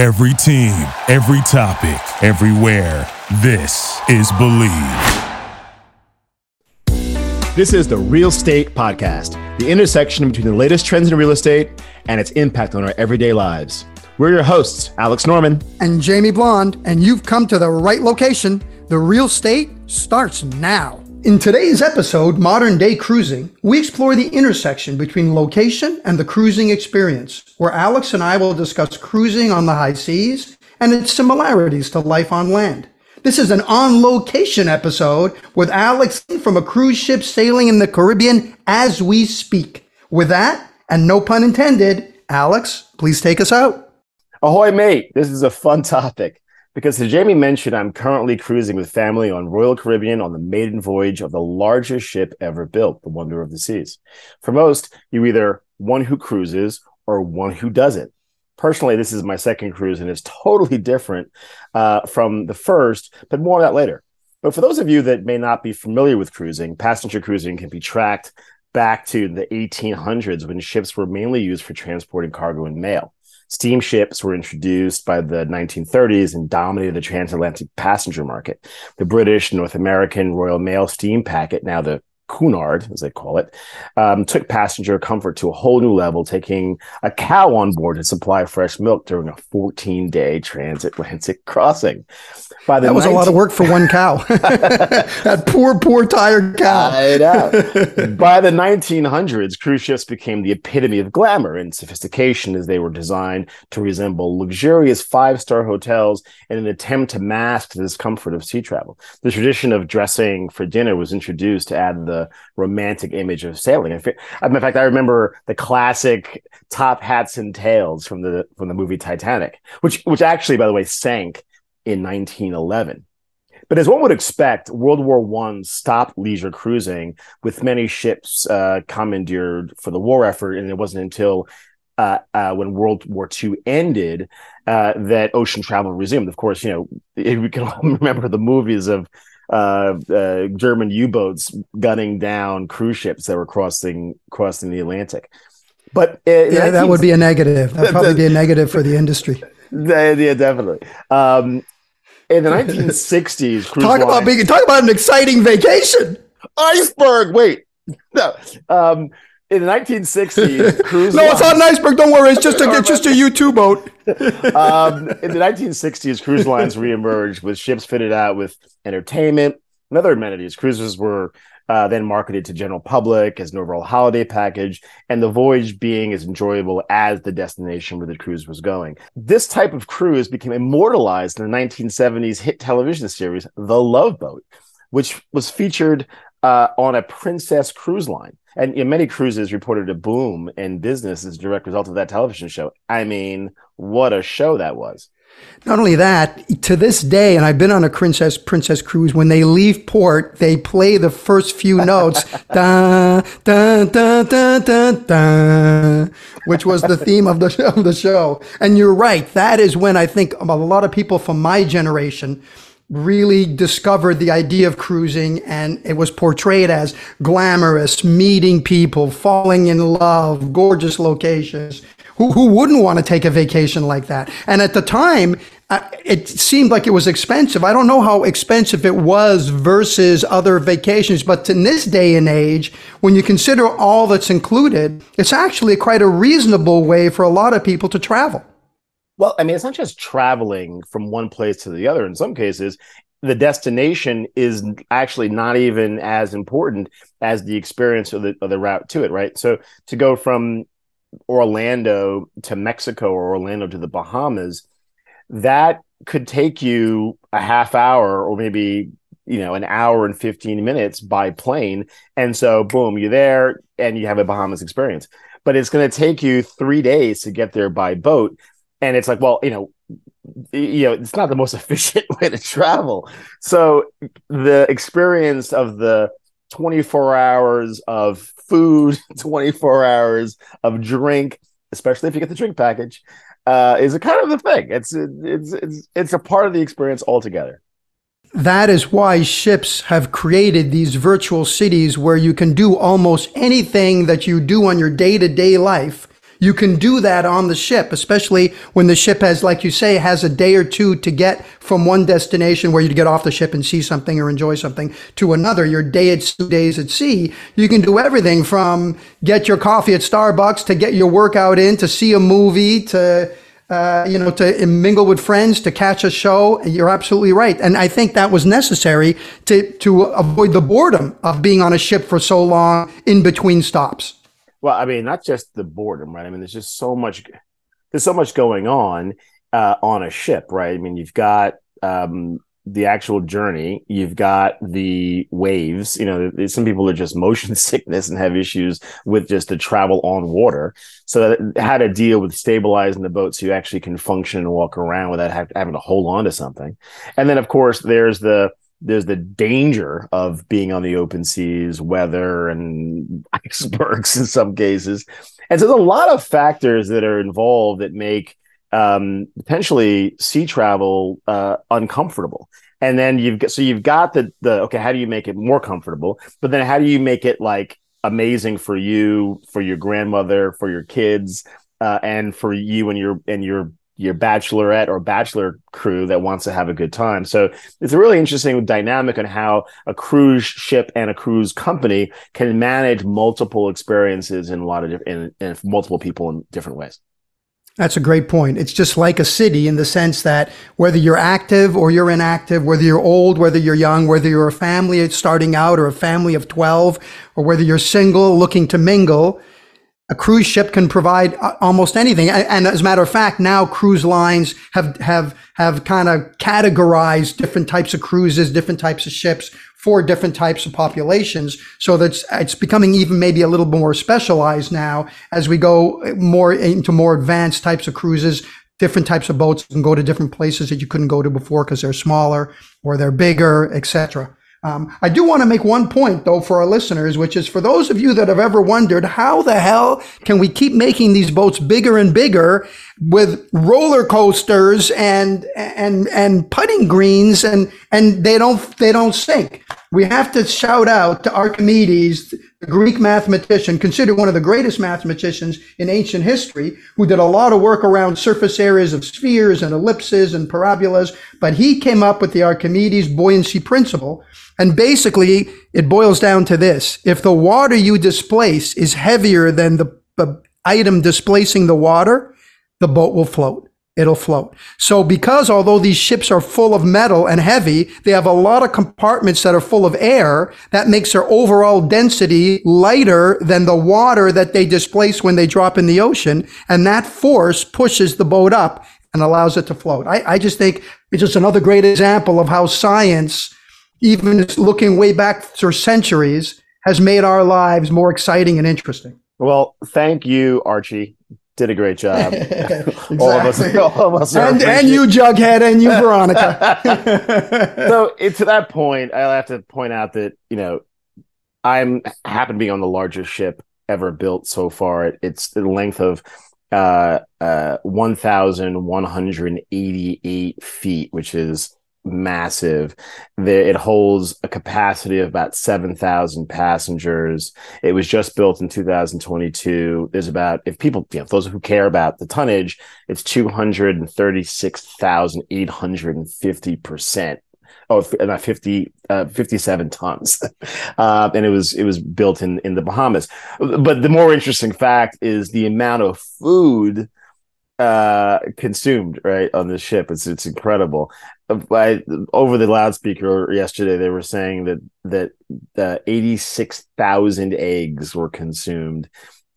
Every team, every topic, everywhere. This is Believe. This is the Real State Podcast, the intersection between the latest trends in real estate and its impact on our everyday lives. We're your hosts, Alex Norman and Jamie Blonde, and you've come to the right location. The Real State starts now. In today's episode, Modern Day Cruising, we explore the intersection between location and the cruising experience, where Alex and I will discuss cruising on the high seas and its similarities to life on land. This is an on location episode with Alex from a cruise ship sailing in the Caribbean as we speak. With that, and no pun intended, Alex, please take us out. Ahoy, mate. This is a fun topic because as Jamie mentioned, I'm currently cruising with family on Royal Caribbean on the maiden voyage of the largest ship ever built, the Wonder of the Seas. For most, you're either one who cruises or one who doesn't personally, this is my second cruise and it's totally different uh, from the first, but more on that later. But for those of you that may not be familiar with cruising, passenger cruising can be tracked back to the 1800s when ships were mainly used for transporting cargo and mail. Steamships were introduced by the 1930s and dominated the transatlantic passenger market. The British North American Royal Mail steam packet, now the Cunard, as they call it, um, took passenger comfort to a whole new level, taking a cow on board to supply fresh milk during a 14 day transatlantic crossing. By the that was 19- a lot of work for one cow. that poor, poor tired cow. By the 1900s, cruise ships became the epitome of glamour and sophistication as they were designed to resemble luxurious five star hotels in an attempt to mask the discomfort of sea travel. The tradition of dressing for dinner was introduced to add the romantic image of sailing. In fact, I remember the classic top hats and tails from the from the movie Titanic, which which actually, by the way, sank in 1911. But as one would expect, World War One stopped leisure cruising, with many ships uh, commandeered for the war effort, and it wasn't until uh, uh, when World War II ended uh, that ocean travel resumed. Of course, you know we can all remember the movies of uh, uh, German U-boats gunning down cruise ships that were crossing crossing the Atlantic. But yeah, that would be a negative. That'd probably be a negative for the industry. Yeah, definitely. Um, in the 1960s, talk about being talk about an exciting vacation. Iceberg. Wait, no. Um, in the 1960s, cruise. no, it's not an iceberg. Don't worry. It's just a it's just a U two boat. um, in the 1960s, cruise lines reemerged with ships fitted out with entertainment and other amenities. Cruises were uh, then marketed to general public as an overall holiday package, and the voyage being as enjoyable as the destination where the cruise was going. This type of cruise became immortalized in the 1970s hit television series The Love Boat, which was featured uh, on a Princess cruise line. And you know, many cruises reported a boom in business as a direct result of that television show. I mean, what a show that was. Not only that, to this day, and I've been on a princess princess cruise. When they leave port, they play the first few notes, da, da, da, da, da, da, which was the theme of the of the show. And you're right, that is when I think a lot of people from my generation really discovered the idea of cruising and it was portrayed as glamorous, meeting people, falling in love, gorgeous locations. Who, who wouldn't want to take a vacation like that? And at the time, uh, it seemed like it was expensive. I don't know how expensive it was versus other vacations, but in this day and age, when you consider all that's included, it's actually quite a reasonable way for a lot of people to travel. Well, I mean, it's not just traveling from one place to the other. In some cases, the destination is actually not even as important as the experience of the, of the route to it, right? So to go from Orlando to Mexico or Orlando to the Bahamas, that could take you a half hour or maybe you know an hour and 15 minutes by plane and so boom you're there and you have a bahamas experience but it's going to take you three days to get there by boat and it's like well you know you know it's not the most efficient way to travel. So the experience of the 24 hours of food 24 hours of drink especially if you get the drink package uh, is a kind of the thing. It's it's it's it's a part of the experience altogether. That is why ships have created these virtual cities where you can do almost anything that you do on your day to day life You can do that on the ship, especially when the ship has, like you say, has a day or two to get from one destination where you get off the ship and see something or enjoy something to another. Your day two days at sea, you can do everything from get your coffee at Starbucks to get your workout in to see a movie to uh, you know, to mingle with friends, to catch a show. You're absolutely right, and I think that was necessary to to avoid the boredom of being on a ship for so long in between stops. Well, I mean, not just the boredom, right? I mean, there's just so much. There's so much going on uh, on a ship, right? I mean, you've got um, the actual journey. You've got the waves. You know, some people are just motion sickness and have issues with just the travel on water. So how to deal with stabilizing the boat so you actually can function and walk around without having to hold on to something. And then, of course, there's the there's the danger of being on the open seas, weather and icebergs in some cases. And so there's a lot of factors that are involved that make um, potentially sea travel uh, uncomfortable. And then you've got so you've got the the okay, how do you make it more comfortable? But then how do you make it like amazing for you, for your grandmother, for your kids, uh, and for you and your and your your bachelorette or bachelor crew that wants to have a good time. So it's a really interesting dynamic on how a cruise ship and a cruise company can manage multiple experiences in a lot of different in, in multiple people in different ways. That's a great point. It's just like a city in the sense that whether you're active or you're inactive, whether you're old, whether you're young, whether you're a family starting out or a family of 12, or whether you're single looking to mingle, a cruise ship can provide uh, almost anything. And as a matter of fact, now cruise lines have, have, have kind of categorized different types of cruises, different types of ships for different types of populations. So that's it's becoming even maybe a little more specialized now as we go more into more advanced types of cruises. Different types of boats can go to different places that you couldn't go to before because they're smaller or they're bigger, etc. Um, I do want to make one point though for our listeners, which is for those of you that have ever wondered how the hell can we keep making these boats bigger and bigger with roller coasters and and and putting greens and and they don't they don't sink. We have to shout out to Archimedes, the Greek mathematician, considered one of the greatest mathematicians in ancient history, who did a lot of work around surface areas of spheres and ellipses and parabolas. But he came up with the Archimedes buoyancy principle. And basically, it boils down to this. If the water you displace is heavier than the, the item displacing the water, the boat will float. It'll float. So because although these ships are full of metal and heavy, they have a lot of compartments that are full of air. That makes their overall density lighter than the water that they displace when they drop in the ocean. And that force pushes the boat up and allows it to float. I, I just think it's just another great example of how science, even looking way back for centuries, has made our lives more exciting and interesting. Well, thank you, Archie did a great job. exactly. all of us, all of us and, and you, Jughead, and you, Veronica. so it, to that point, I have to point out that you know I'm happen to be on the largest ship ever built so far. It's the length of uh, uh, 1,188 feet, which is massive. There, it holds a capacity of about 7,000 passengers. It was just built in 2022. There's about, if people, you know, those who care about the tonnage, it's 236,850%. Oh, about 50, uh, 57 tons. uh, and it was, it was built in, in the Bahamas. But the more interesting fact is the amount of food uh consumed right on this ship. It's it's incredible. I, over the loudspeaker yesterday they were saying that that uh, 86,000 eggs were consumed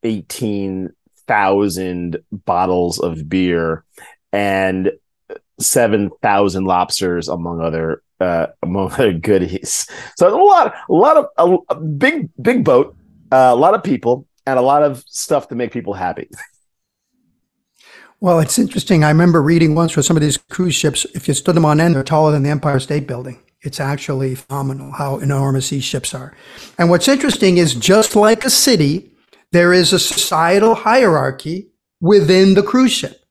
18,000 bottles of beer and 7,000 lobsters among other uh, among other goodies. So a lot a lot of a, a big big boat uh, a lot of people and a lot of stuff to make people happy Well, it's interesting. I remember reading once for some of these cruise ships, if you stood them on end, they're taller than the Empire State Building. It's actually phenomenal how enormous these ships are. And what's interesting is just like a city, there is a societal hierarchy within the cruise ship.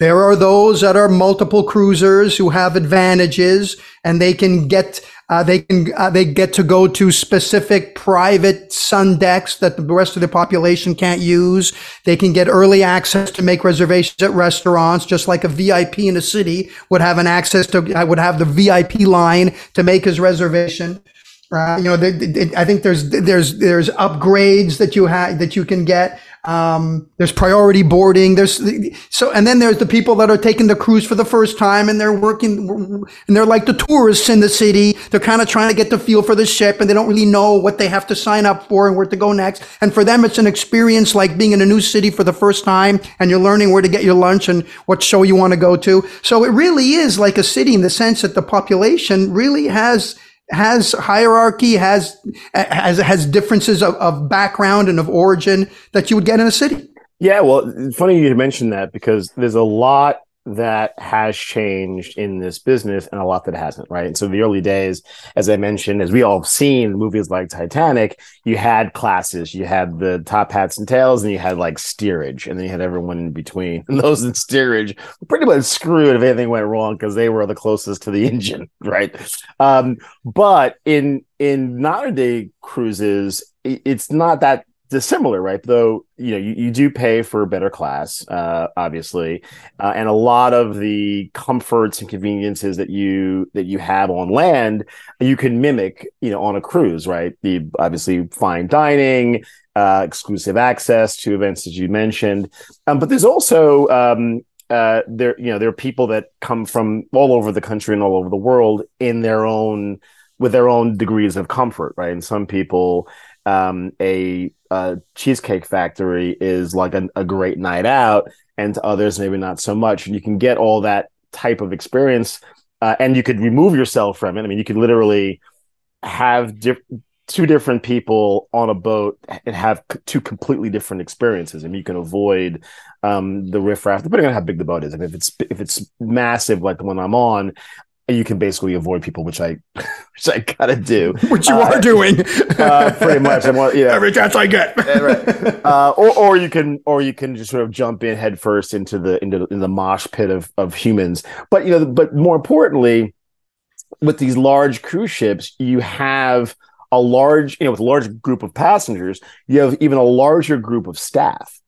There are those that are multiple cruisers who have advantages and they can get Uh, they can uh, they get to go to specific private sun decks that the rest of the population can't use. They can get early access to make reservations at restaurants, just like a VIP in a city would have an access to I would have the VIP line to make his reservation. Uh, you know, they, they, I think there's there's there's upgrades that you have that you can get. Um, there's priority boarding. There's so, and then there's the people that are taking the cruise for the first time and they're working and they're like the tourists in the city. They're kind of trying to get the feel for the ship and they don't really know what they have to sign up for and where to go next. And for them, it's an experience like being in a new city for the first time and you're learning where to get your lunch and what show you want to go to. So it really is like a city in the sense that the population really has has hierarchy, has has has differences of, of background and of origin that you would get in a city. Yeah, well, funny you mentioned that because there's a lot that has changed in this business and a lot that hasn't, right? And so the early days, as I mentioned, as we all have seen movies like Titanic, you had classes, you had the top hats and tails, and you had like steerage, and then you had everyone in between. And those in steerage were pretty much screwed if anything went wrong because they were the closest to the engine, right? Um, but in in modern day cruises, it's not that dissimilar, right? Though you know you, you do pay for a better class, uh, obviously, uh, and a lot of the comforts and conveniences that you that you have on land, you can mimic, you know, on a cruise, right? The obviously fine dining, uh, exclusive access to events as you mentioned, um, but there's also um, uh, there you know there are people that come from all over the country and all over the world in their own with their own degrees of comfort, right? And some people um, a uh, cheesecake factory is like a, a great night out, and to others maybe not so much. And you can get all that type of experience, uh, and you could remove yourself from it. I mean, you could literally have diff- two different people on a boat and have c- two completely different experiences, I and you can avoid um, the riffraff, depending on how big the boat is. I mean, if it's if it's massive like the one I'm on, you can basically avoid people, which I, which I gotta do, which you uh, are doing, uh, pretty much. I'm, know, every chance I get, right. Uh, or or you can or you can just sort of jump in headfirst into the into in the mosh pit of of humans. But you know, but more importantly, with these large cruise ships, you have a large, you know, with a large group of passengers, you have even a larger group of staff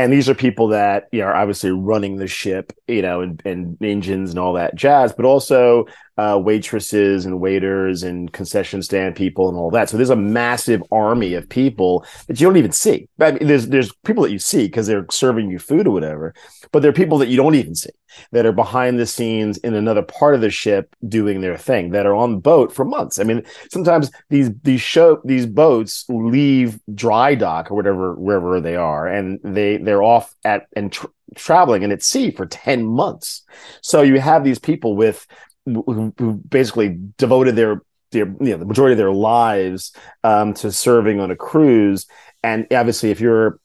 and these are people that you know, are obviously running the ship, you know, and, and engines and all that jazz, but also uh, waitresses and waiters and concession stand people and all that. So there's a massive army of people that you don't even see. I mean, there's there's people that you see because they're serving you food or whatever, but there are people that you don't even see that are behind the scenes in another part of the ship doing their thing that are on the boat for months. I mean, sometimes these these show these boats leave dry dock or whatever wherever they are, and they they're off at and. Tr- traveling and at sea for 10 months. So you have these people with who, who basically devoted their their you know the majority of their lives um, to serving on a cruise. And obviously, if you're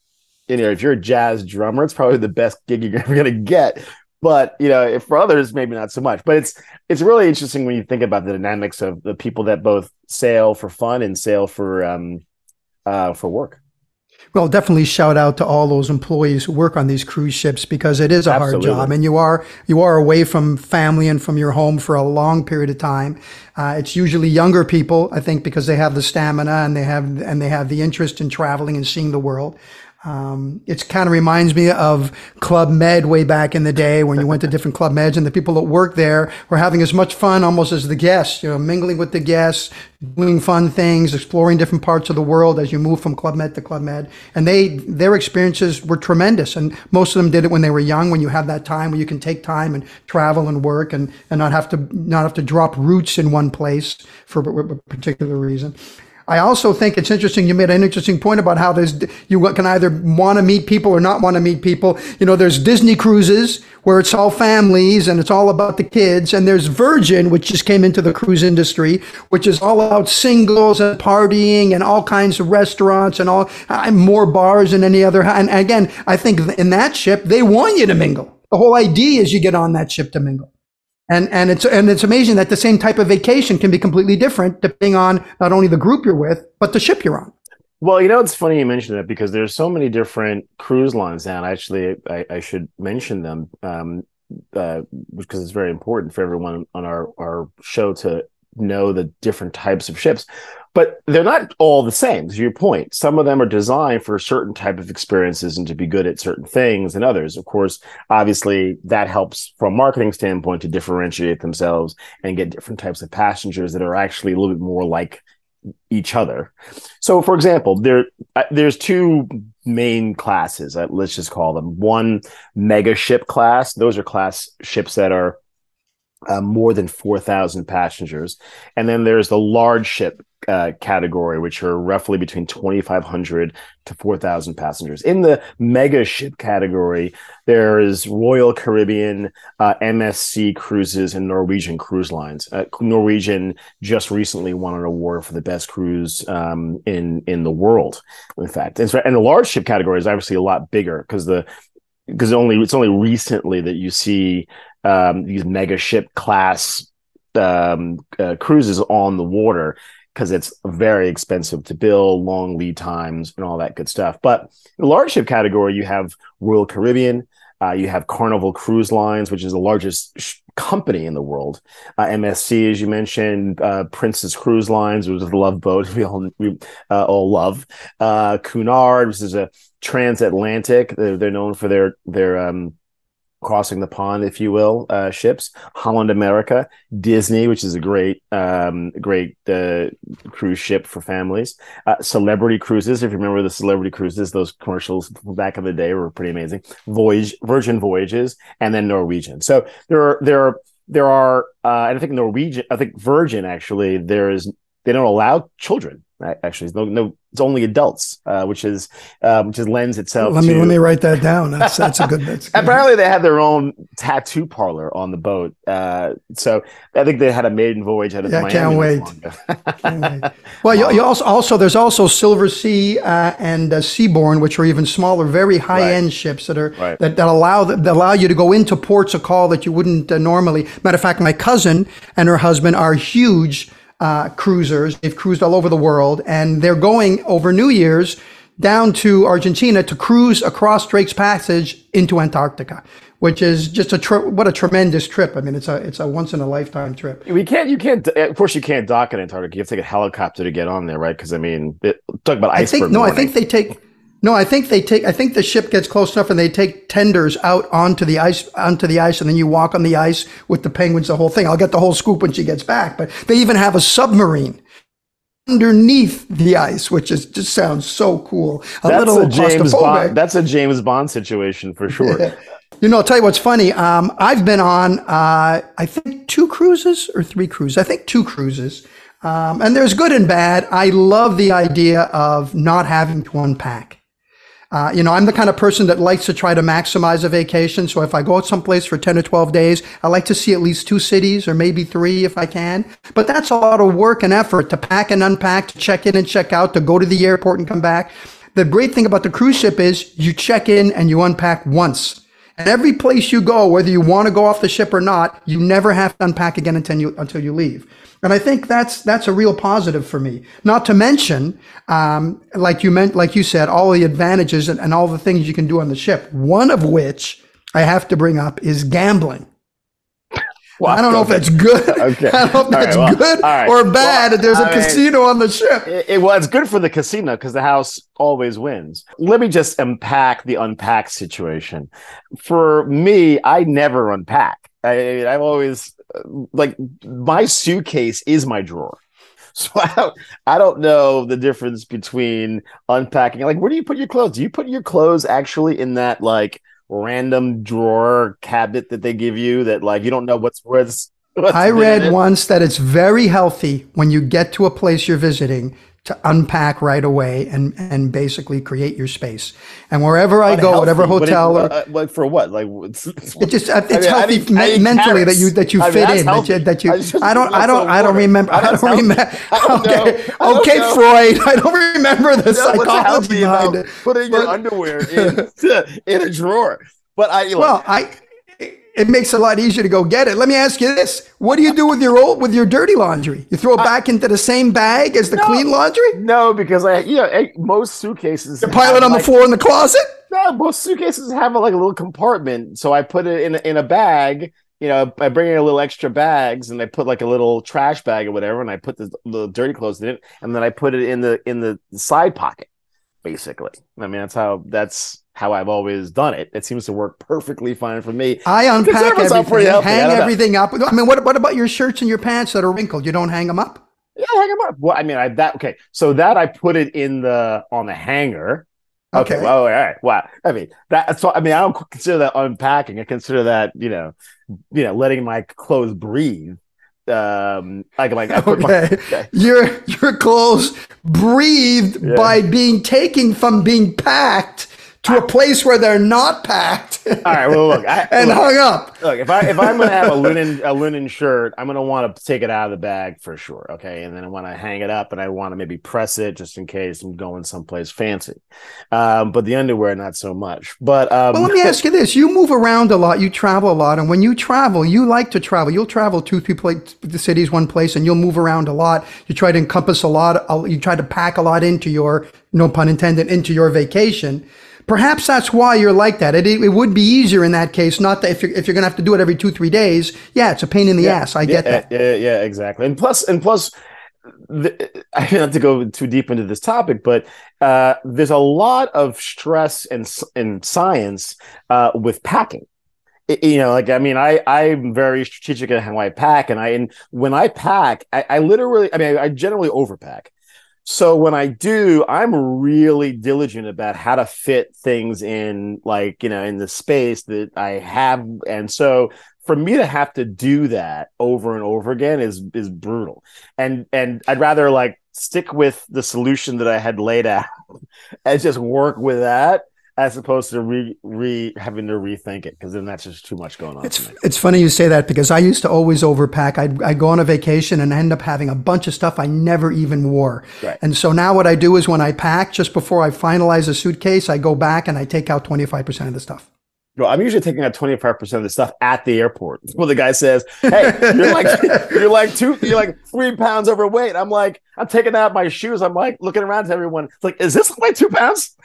you know if you're a jazz drummer, it's probably the best gig you're ever going to get. But you know, if for others, maybe not so much. But it's it's really interesting when you think about the dynamics of the people that both sail for fun and sail for um, uh, for work. Well, definitely shout out to all those employees who work on these cruise ships because it is a Absolutely. hard job, and you are you are away from family and from your home for a long period of time. Uh, it's usually younger people, I think, because they have the stamina and they have and they have the interest in traveling and seeing the world. Um, it kind of reminds me of Club Med way back in the day when you went to different Club Meds and the people that worked there were having as much fun almost as the guests, you know, mingling with the guests, doing fun things, exploring different parts of the world as you move from Club Med to Club Med. And they, their experiences were tremendous. And most of them did it when they were young, when you have that time where you can take time and travel and work and, and not have to, not have to drop roots in one place for a particular reason. I also think it's interesting. You made an interesting point about how there's you can either want to meet people or not want to meet people. You know, there's Disney cruises where it's all families and it's all about the kids, and there's Virgin, which just came into the cruise industry, which is all about singles and partying and all kinds of restaurants and all uh, more bars than any other. And again, I think in that ship they want you to mingle. The whole idea is you get on that ship to mingle. And, and it's, and it's amazing that the same type of vacation can be completely different depending on not only the group you're with, but the ship you're on. Well, you know, it's funny you mentioned that because there's so many different cruise lines now. Actually, I, I should mention them um, uh, because it's very important for everyone on our, our show to know the different types of ships but they're not all the same to your point. Some of them are designed for certain type of experiences and to be good at certain things and others. Of course obviously that helps from a marketing standpoint to differentiate themselves and get different types of passengers that are actually a little bit more like each other. So for example there uh, there's two main classes uh, let's just call them. One mega ship class those are class ships that are uh, more than 4,000 passengers. And then there's the large ship uh, category, which are roughly between 2,500 to 4,000 passengers. In the mega ship category, there is Royal Caribbean, uh, MSC Cruises, and Norwegian Cruise Lines. Uh, Norwegian just recently won an award for the best cruise um, in in the world. In fact, and, so, and the large ship category is obviously a lot bigger because the because only it's only recently that you see um, these mega ship class um, uh, cruises on the water because it's very expensive to build, long lead times, and all that good stuff. But the large ship category, you have Royal Caribbean, uh, you have Carnival Cruise Lines, which is the largest sh- company in the world. Uh, MSC, as you mentioned, uh, Princess Cruise Lines, which is the love boat we all we uh, all love. Uh, Cunard, which is a transatlantic. They're, they're known for their their um, crossing the pond, if you will, uh, ships. Holland America, Disney, which is a great, um, great uh, cruise ship for families. Uh, celebrity cruises, if you remember the celebrity cruises, those commercials back in the day were pretty amazing. Voyage, Virgin Voyages, and then Norwegian. So there are there are there are, uh, and I think Norwegian, I think Virgin actually, there is they don't allow children actually no no it's only adults uh, which is um, which is lends itself let me to, let me write that down that's that's a good that's good. apparently they had their own tattoo parlor on the boat uh, so i think they had a maiden voyage out of yeah, Miami can't wait. can't wait well you, you, also also there's also Silversea uh, and uh, seabourn which are even smaller very high-end right. ships that are right. that, that allow that allow you to go into ports of call that you wouldn't uh, normally matter of fact my cousin and her husband are huge uh, cruisers. They've cruised all over the world, and they're going over New Year's down to Argentina to cruise across Drake's Passage into Antarctica, which is just a tri- what a tremendous trip. I mean, it's a it's a once in a lifetime trip. We can't, you can't. Of course, you can't dock in Antarctica. You have to take a helicopter to get on there, right? Because I mean, it, talk about iceberg. I think no, warning. I think they take no, I think they take. I think the ship gets close enough, and they take tenders out onto the ice, onto the ice, and then you walk on the ice with the penguins. The whole thing. I'll get the whole scoop when she gets back. But they even have a submarine underneath the ice, which is just sounds so cool. A that's little a James Bond. That's a James Bond situation for sure. you know, I'll tell you what's funny. Um, I've been on, uh, I think two cruises or three cruises. I think two cruises. Um, and there's good and bad. I love the idea of not having to unpack. Uh, you know, I'm the kind of person that likes to try to maximize a vacation. So if I go someplace for 10 or 12 days, I like to see at least two cities or maybe three if I can. But that's a lot of work and effort to pack and unpack, to check in and check out, to go to the airport and come back. The great thing about the cruise ship is you check in and you unpack once. And every place you go, whether you want to go off the ship or not, you never have to unpack again until you, until you leave. And I think that's that's a real positive for me. Not to mention, um, like you meant, like you said, all the advantages and, and all the things you can do on the ship. One of which I have to bring up is gambling. Well, I don't know if that's good. okay. I don't know if that's right, well, good right. or bad. Well, There's a I casino mean, on the ship. It, it, well, it's good for the casino because the house always wins. Let me just unpack the unpack situation. For me, I never unpack. I, I've always uh, like my suitcase is my drawer. So I don't, I don't know the difference between unpacking. Like, where do you put your clothes? Do you put your clothes actually in that like random drawer cabinet that they give you that like you don't know what's what's. what's I read once that it's very healthy when you get to a place you're visiting to unpack right away and and basically create your space. And wherever I go, whatever hotel it, or uh, like for what, like it's, it just it's I mean, healthy I me- mentally that you that you I fit mean, in that you, that you. I, don't I don't I don't remember I don't remember. Okay, okay, know. Freud. I don't remember the no, psychology behind it. Putting but, your underwear in in a drawer. But I well I it makes it a lot easier to go get it. Let me ask you this: What do you do with your old with your dirty laundry? You throw it back into the same bag as the no, clean laundry? No, because I, you know, most suitcases. You pile it on like, the floor in the closet. No, most suitcases have a, like a little compartment, so I put it in in a bag you know, I bring in a little extra bags and I put like a little trash bag or whatever, and I put the little dirty clothes in it, and then I put it in the in the side pocket, basically. I mean, that's how that's how I've always done it. It seems to work perfectly fine for me. I unpack Conservatives are pretty everything, healthy. Hang don't know. everything up. I mean, what what about your shirts and your pants that are wrinkled? You don't hang them up? Yeah, hang them up. Well, I mean, I that okay. So that I put it in the on the hanger. Okay. Okay. Well, all right. Wow. I mean, that's what I mean. I don't consider that unpacking. I consider that you know, you know, letting my clothes breathe. Um, like like I put my- Okay. Your your clothes breathed Yeah. by being taken from being packed to a place where they're not packed all right. Well, look. I, and look, hung up. look, if I if I'm gonna have a linen a linen shirt, I'm gonna want to take it out of the bag for sure. Okay, and then I want to hang it up, and I want to maybe press it just in case I'm going someplace fancy. Um, but the underwear, not so much. But um, Well, let me ask you this: You move around a lot, you travel a lot, and when you travel, you like to travel. You'll travel two, three places, the cities, one place, and you'll move around a lot. You try to encompass a lot. You try to pack a lot into your, no pun intended, into your vacation. Perhaps that's why you're like that. It, it would be easier in that case, not that if you're if you're gonna have to do it every two, three days. Yeah, it's a pain in the ass. I get yeah, that. Yeah, yeah, exactly. And plus, and plus, the, I don't have to go too deep into this topic, but uh, there's a lot of stress and in science uh, with packing. I- you know, like I mean, I I'm very strategic in how I pack, and I and when I pack, I, I literally, I mean, I generally overpack. So when I do, I'm really diligent about how to fit things in, like you know, in the space that I have, and so for me to have to do that over and over again is is brutal. And and i'd rather like stick with the solution that i had laid out and just work with that as opposed to re re having to rethink it because then that's just too much going on It's it's funny you say that because I used to always overpack. I'd, I'd go on a vacation and end up having a bunch of stuff I never even wore. Right. And so now what I do is when I pack, just before I finalize a suitcase, I go back and I take out 25% of the stuff. Well, I'm usually taking out 25% of the stuff at the airport. Well, the guy says, Hey, you're like, you're like two, you're like three pounds overweight. I'm like, I'm taking out my shoes. I'm like looking around to everyone. It's like, is this like two pounds?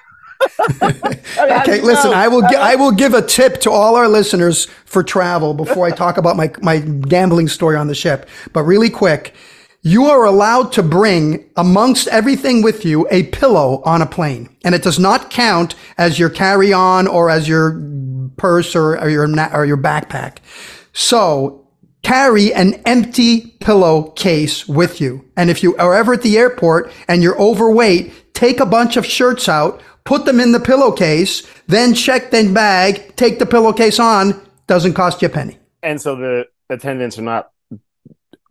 I mean, Okay, listen, know? I will gi- I will give a tip to all our listeners for travel before I talk about my my gambling story on the ship. But really quick, you are allowed to bring amongst everything with you a pillow on a plane, and it does not count as your carry-on or as your purse or, or your or your backpack. So carry an empty pillowcase with you. And if you are ever at the airport and you're overweight, take a bunch of shirts out, put them in the pillowcase, then check the bag, take the pillowcase on, doesn't cost you a penny. and so the attendants are not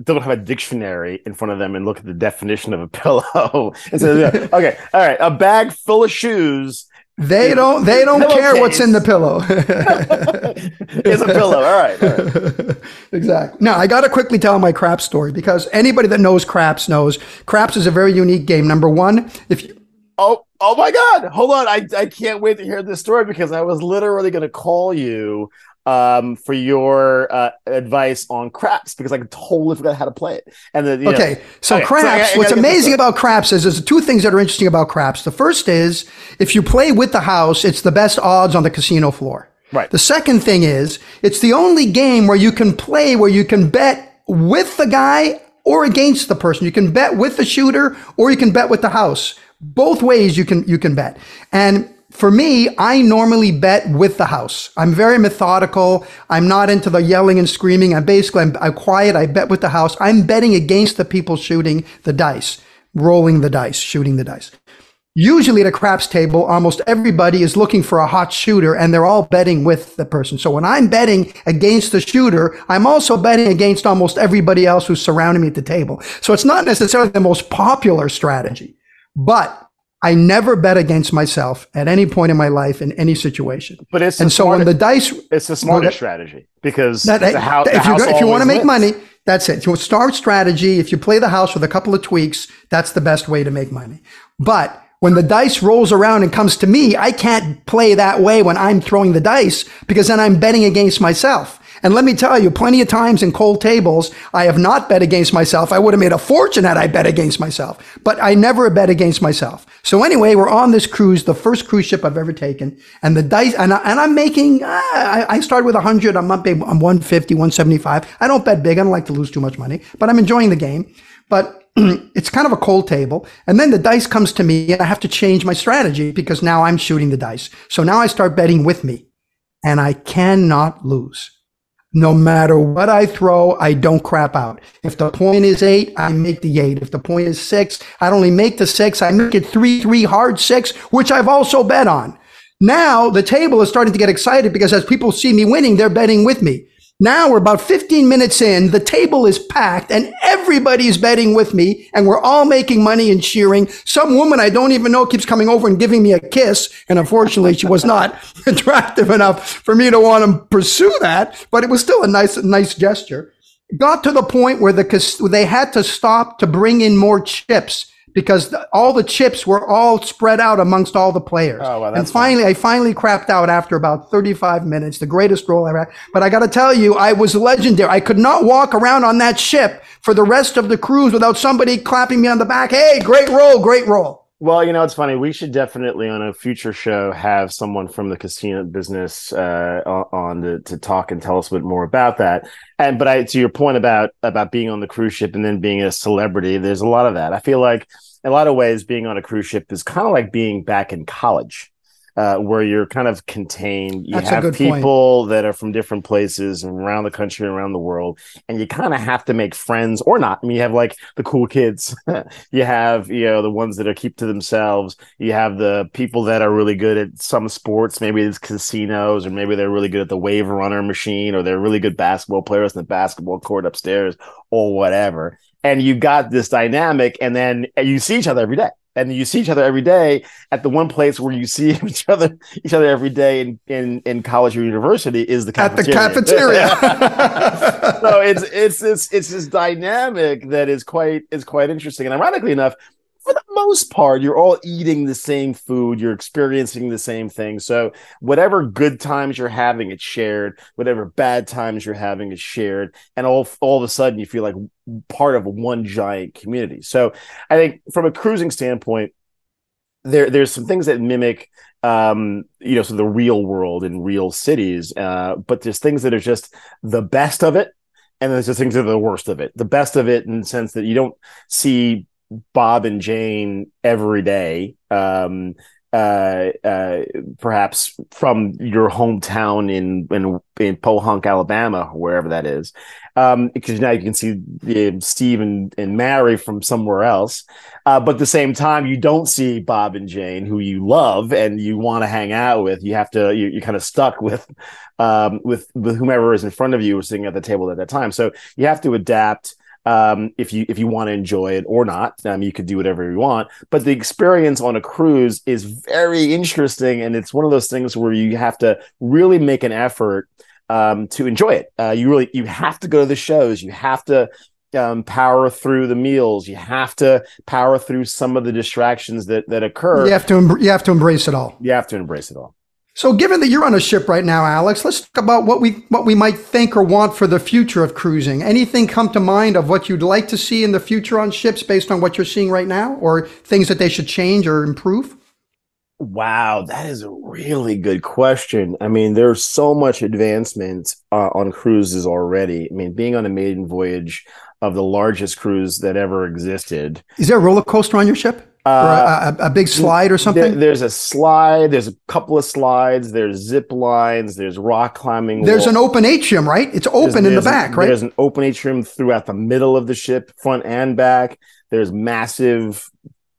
don't have a dictionary in front of them and look at the definition of a pillow. and so, okay, all right, a bag full of shoes They don't they don't care what's in the pillow. is a pillow. All right, all right. exactly. Now, I got to quickly tell my craps story because anybody that knows craps knows craps is a very unique game. Number one, if you, Oh, oh my God! Hold on, I I can't wait to hear this story because I was literally going to call you um for your uh, advice on craps because I totally forgot how to play it. And then you know- Okay, so Okay, craps. I- I what's gotta get this amazing about craps is there's two things that are interesting about craps. The first is if you play with the house, it's the best odds on the casino floor. Right. The second thing is it's the only game where you can play where you can bet with the guy or against the person. You can bet with the shooter or you can bet with the house. Both ways you can you can bet. And for me, I normally bet with the house. I'm very methodical. I'm not into the yelling and screaming. I'm basically I'm, I'm quiet. I bet with the house. I'm betting against the people shooting the dice, rolling the dice, shooting the dice. Usually at a craps table, almost everybody is looking for a hot shooter and they're all betting with the person. So when I'm betting against the shooter, I'm also betting against almost everybody else who's surrounding me at the table. So it's not necessarily the most popular strategy, but I never bet against myself at any point in my life in any situation. But it's and so when the dice it's the smartest strategy because that, the if, you if you want to make wins. money, that's it. You start strategy. If you play the house with a couple of tweaks, that's the best way to make money. But when the dice rolls around and comes to me, I can't play that way when I'm throwing the dice because then I'm betting against myself. And let me tell you, plenty of times in cold tables, I have not bet against myself. I would have made a fortune had I bet against myself, but I never bet against myself. So anyway, we're on this cruise, the first cruise ship I've ever taken, and the dice, and, I, and I'm making, uh, I, I started with 100, I'm up, I'm 150, 175. I don't bet big. I don't like to lose too much money, but I'm enjoying the game. But it's kind of a cold table. And then the dice comes to me and I have to change my strategy because now I'm shooting the dice. So now I start betting with me and I cannot lose. No matter what I throw, I don't crap out. If the point is eight, I make the eight. If the point is six, I don't only make the six. I make it three, three hard six, which I've also bet on. Now the table is starting to get excited because as people see me winning, they're betting with me. Now we're about 15 minutes in, the table is packed and everybody's betting with me and we're all making money and cheering. Some woman I don't even know keeps coming over and giving me a kiss. And unfortunately, she was not attractive enough for me to want to pursue that, but it was still a nice, nice gesture. got to the point where the, they had to stop to bring in more chips because the, all the chips were all spread out amongst all the players. Oh, well, and finally, fun. I finally crapped out after about 35 minutes, the greatest roll I ever had. But I got to tell you, I was legendary. I could not walk around on that ship for the rest of the cruise without somebody clapping me on the back. Hey, great roll, great roll. Well, you know, it's funny. We should definitely on a future show have someone from the casino business uh, on to, to talk and tell us a bit more about that. And but I, to your point about about being on the cruise ship and then being a celebrity, there's a lot of that. I feel like in a lot of ways, being on a cruise ship is kind of like being back in college uh, where you're kind of contained. You That's have people point. that are from different places around the country and around the world, and you kind of have to make friends or not. I mean, you have like the cool kids, you have you know the ones that are keep to themselves. You have the people that are really good at some sports, maybe it's casinos, or maybe they're really good at the wave runner machine, or they're really good basketball players in the basketball court upstairs, or whatever. And you got this dynamic, and then you see each other every day and you see each other every day at the one place where you see each other each other every day in in, in college or university is the cafeteria. At the cafeteria. so it's it's it's it's this dynamic that is quite is quite interesting. And ironically enough, for the most part, you're all eating the same food, you're experiencing the same thing. So, whatever good times you're having, it's shared. Whatever bad times you're having, it's shared. And all, all of a sudden, you feel like part of one giant community. So, I think from a cruising standpoint, there there's some things that mimic um you know so the real world in real cities uh but there's things that are just the best of it and there's just things that are the worst of it the best of it in the sense that you don't see Bob and Jane every day. Um, uh, uh, perhaps from your hometown in in in Podunk, Alabama, wherever that is, um, because now you can see Steve and, and Mary from somewhere else. Uh, but at the same time, you don't see Bob and Jane, who you love and you want to hang out with. You have to. You, are kind of stuck with um, with with whomever is in front of you or sitting at the table at that time. So you have to adapt um, if you if you want to enjoy it or not. Um, you could do whatever you want, but the experience on a cruise is very interesting, and it's one of those things where you have to really make an effort um, to enjoy it. Uh, you really you have to go to the shows. You have to um, power through the meals. You have to power through some of the distractions that that occur. You have to you have to embrace it all. You have to embrace it all. So, given that you're on a ship right now, Alex, let's talk about what we what we might think or want for the future of cruising. Anything come to mind of what you'd like to see in the future on ships based on what you're seeing right now, or things that they should change or improve? Wow, that is a really good question. I mean, there's so much advancement uh, on cruises already. I mean, being on a maiden voyage of the largest cruise that ever existed. Is there a roller coaster on your ship? Uh, a, a, big slide or something? There, there's a slide. There's a couple of slides. There's zip lines. There's rock climbing. There's wall. an open atrium, right? It's open there's, in the back, right? There's an open atrium throughout the middle of the ship, front and back. There's massive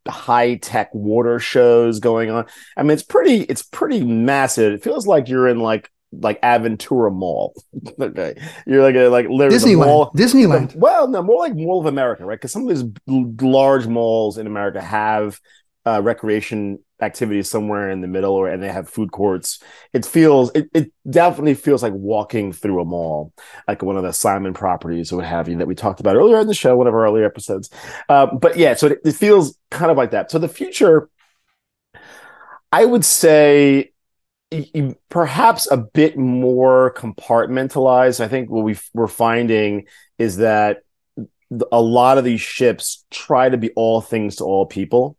high tech water shows going on. I mean, it's pretty. It's pretty massive. It feels like you're in like like Aventura Mall. okay, you're like a like literally Disneyland. Mall, Disneyland. well, no, more like Mall of America, right? Because some of these large malls in America have uh, recreation activities somewhere in the middle, or and they have food courts. It feels it, it definitely feels like walking through a mall, like one of the Simon properties or what have you that we talked about earlier in the show, one of our earlier episodes. Um, but yeah, so it, it feels kind of like that. So the future, I would say perhaps a bit more compartmentalized. I think what we we're finding is that a lot of these ships try to be all things to all people,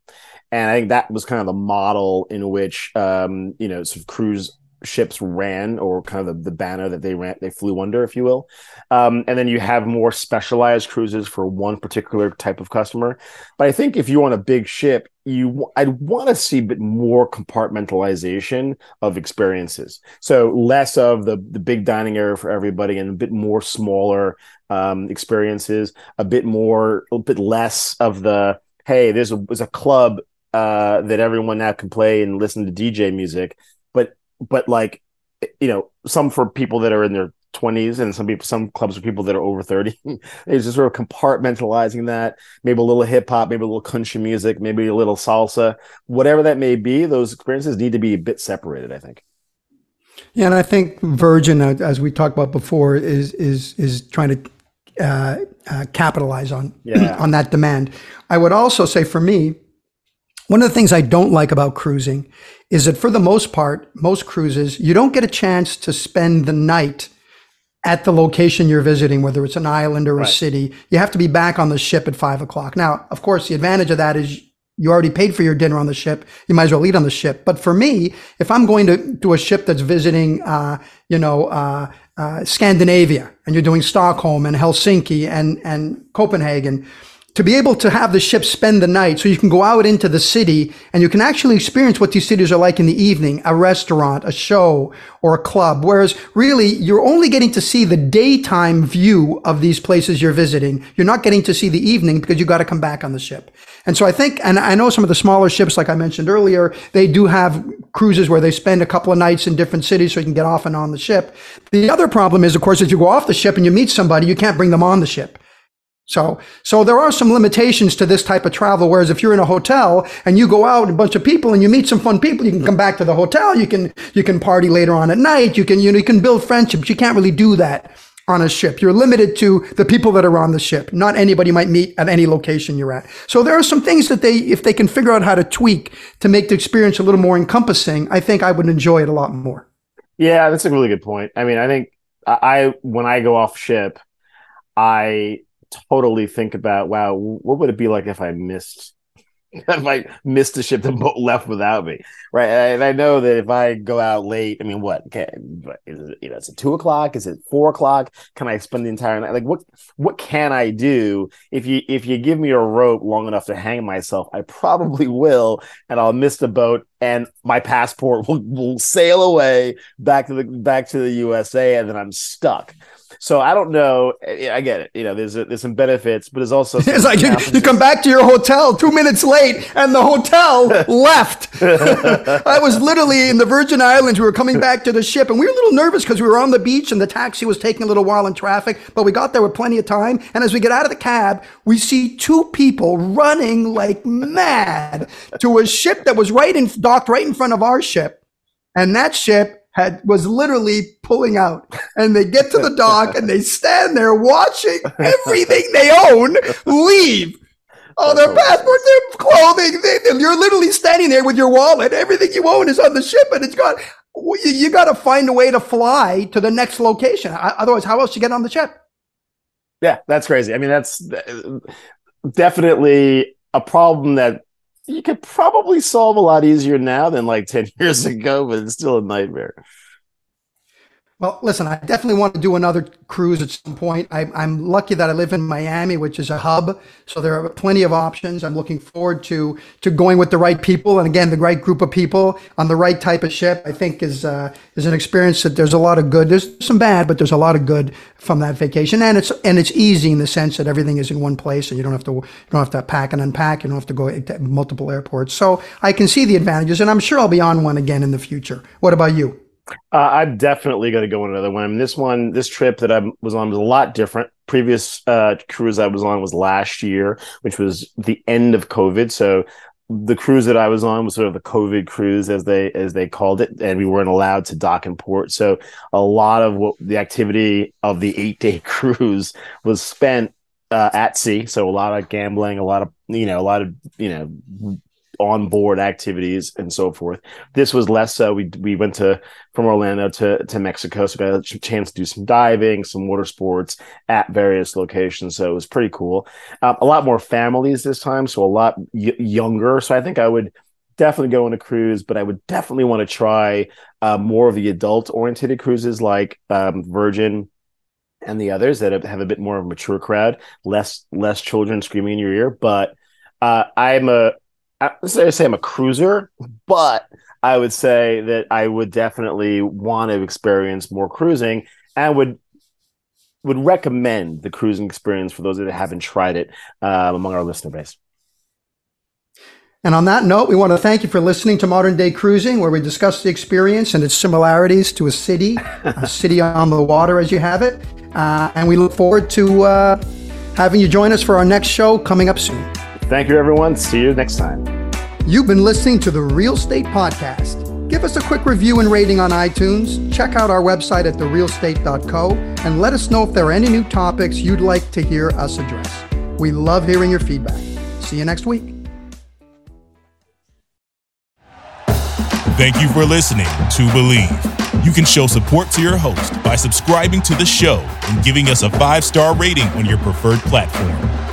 and I think that was kind of the model in which um, you know sort of cruise ships ran or kind of the, the banner that they ran they flew under if you will. Um, and then you have more specialized cruises for one particular type of customer. But i think if you're on a big ship you i'd want to see a bit more compartmentalization of experiences. So less of the the big dining area for everybody and a bit more smaller um, experiences a bit more a bit less of the hey there's a there's a club uh, that everyone now can play and listen to dj music but like you know some for people that are in their 20s and some people some clubs for people that are over 30 it's just sort of compartmentalizing that maybe a little hip hop maybe a little country music maybe a little salsa whatever that may be those experiences need to be a bit separated i think. Yeah and i think virgin uh, as we talked about before is is is trying to uh, uh, capitalize on yeah. on that demand. I would also say for me one of the things I don't like about cruising is that for the most part, most cruises, you don't get a chance to spend the night at the location you're visiting, whether it's an island or a right. city. You have to be back on the ship at five o'clock. Now, of course, the advantage of that is you already paid for your dinner on the ship. You might as well eat on the ship. But for me, if I'm going to to a ship that's visiting, uh, you know, uh, uh, Scandinavia, and you're doing Stockholm and Helsinki and and Copenhagen, to be able to have the ship spend the night so you can go out into the city and you can actually experience what these cities are like in the evening, a restaurant, a show, or a club. Whereas really, you're only getting to see the daytime view of these places you're visiting. You're not getting to see the evening because you got to come back on the ship. And so I think, and I know some of the smaller ships, like I mentioned earlier, they do have cruises where they spend a couple of nights in different cities so you can get off and on the ship. The other problem is, of course, if you go off the ship and you meet somebody, you can't bring them on the ship. So, so there are some limitations to this type of travel. Whereas if you're in a hotel and you go out a bunch of people and you meet some fun people, you can come back to the hotel. You can, you can party later on at night. You can, you know, you can build friendships. You can't really do that on a ship. You're limited to the people that are on the ship. Not anybody might meet at any location you're at. So there are some things that they, if they can figure out how to tweak to make the experience a little more encompassing, I think I would enjoy it a lot more. Yeah, that's a really good point. I mean, I think I, when I go off ship, I totally think about wow, what would it be like if I missed if I missed the ship, the boat left without me, right? And I know that if I go out late, I mean, what? Can, is it, you know, is it two o'clock? Is it four o'clock? Can I spend the entire night? Like, what? What can I do if you if you give me a rope long enough to hang myself? I probably will, and I'll miss the boat, and my passport will, will sail away back to the back to the USA, and then I'm stuck. So I don't know. I get it. You know, there's a, there's some benefits, but there's also it's like you, you, come back to your hotel two minutes late, and the hotel left. I was literally in the Virgin Islands. We were coming back to the ship, and we were a little nervous because we were on the beach, and the taxi was taking a little while in traffic. But we got there with plenty of time. And as we get out of the cab, we see two people running like mad to a ship that was right in docked right in front of our ship, and that ship had was literally pulling out. And they get to the dock and they stand there watching everything they own leave. Oh their passports their clothing they, you're literally standing there with your wallet. Everything you own is on the ship and it's gone. You, you got to find a way to fly to the next location. Otherwise how else you get on the ship? Yeah that's crazy. I mean that's uh, definitely a problem that you could probably solve a lot easier now than like 10 years ago, but it's still a nightmare. Well, listen, I definitely want to do another cruise at some point. I, am lucky that I live in Miami, which is a hub, so there are plenty of options. I'm looking forward to to going with the right people, and again, the right group of people on the right type of ship. I think is uh, is an experience that there's a lot of good. There's some bad, but there's a lot of good from that vacation, and it's and it's easy in the sense that everything is in one place, and you don't have to you don't have to pack and unpack. You don't have to go to multiple airports. So I can see the advantages, and I'm sure I'll be on one again in the future. What about you? Uh, I'm definitely going to go on another one. I mean, this one, this trip that I was on was a lot different. Previous uh, cruise I was on was last year, which was the end of COVID. So the cruise that I was on was sort of the COVID cruise, as they as they called it, and we weren't allowed to dock in port. So a lot of what the activity of the eight day cruise was spent uh, at sea. So a lot of gambling, a lot of you know, a lot of you know onboard activities and so forth. This was less so. We we went to from Orlando to to Mexico, so got a chance to do some diving, some water sports at various locations. So it was pretty cool. Um, a lot more families this time, so a lot y- younger. So I think I would definitely go on a cruise, but I would definitely want to try uh, more of the adult oriented cruises like um, Virgin and the others that have a bit more of a mature crowd, less less children screaming in your ear. But uh, I'm a I say I'm a cruiser, but I would say that I would definitely want to experience more cruising and would would recommend the cruising experience for those that haven't tried it um, among our listener base. And on that note, we want to thank you for listening to Modern Day Cruising, where we discuss the experience and its similarities to a city, a city on the water as you have it. Uh, and we look forward to uh, having you join us for our next show coming up soon. Thank you, everyone. See you next time. You've been listening to the Real State Podcast. Give us a quick review and rating on iTunes. Check out our website at therealstate.co and let us know if there are any new topics you'd like to hear us address. We love hearing your feedback. See you next week. Thank you for listening to Bleav. You can show support to your host by subscribing to the show and giving us a five star rating on your preferred platform.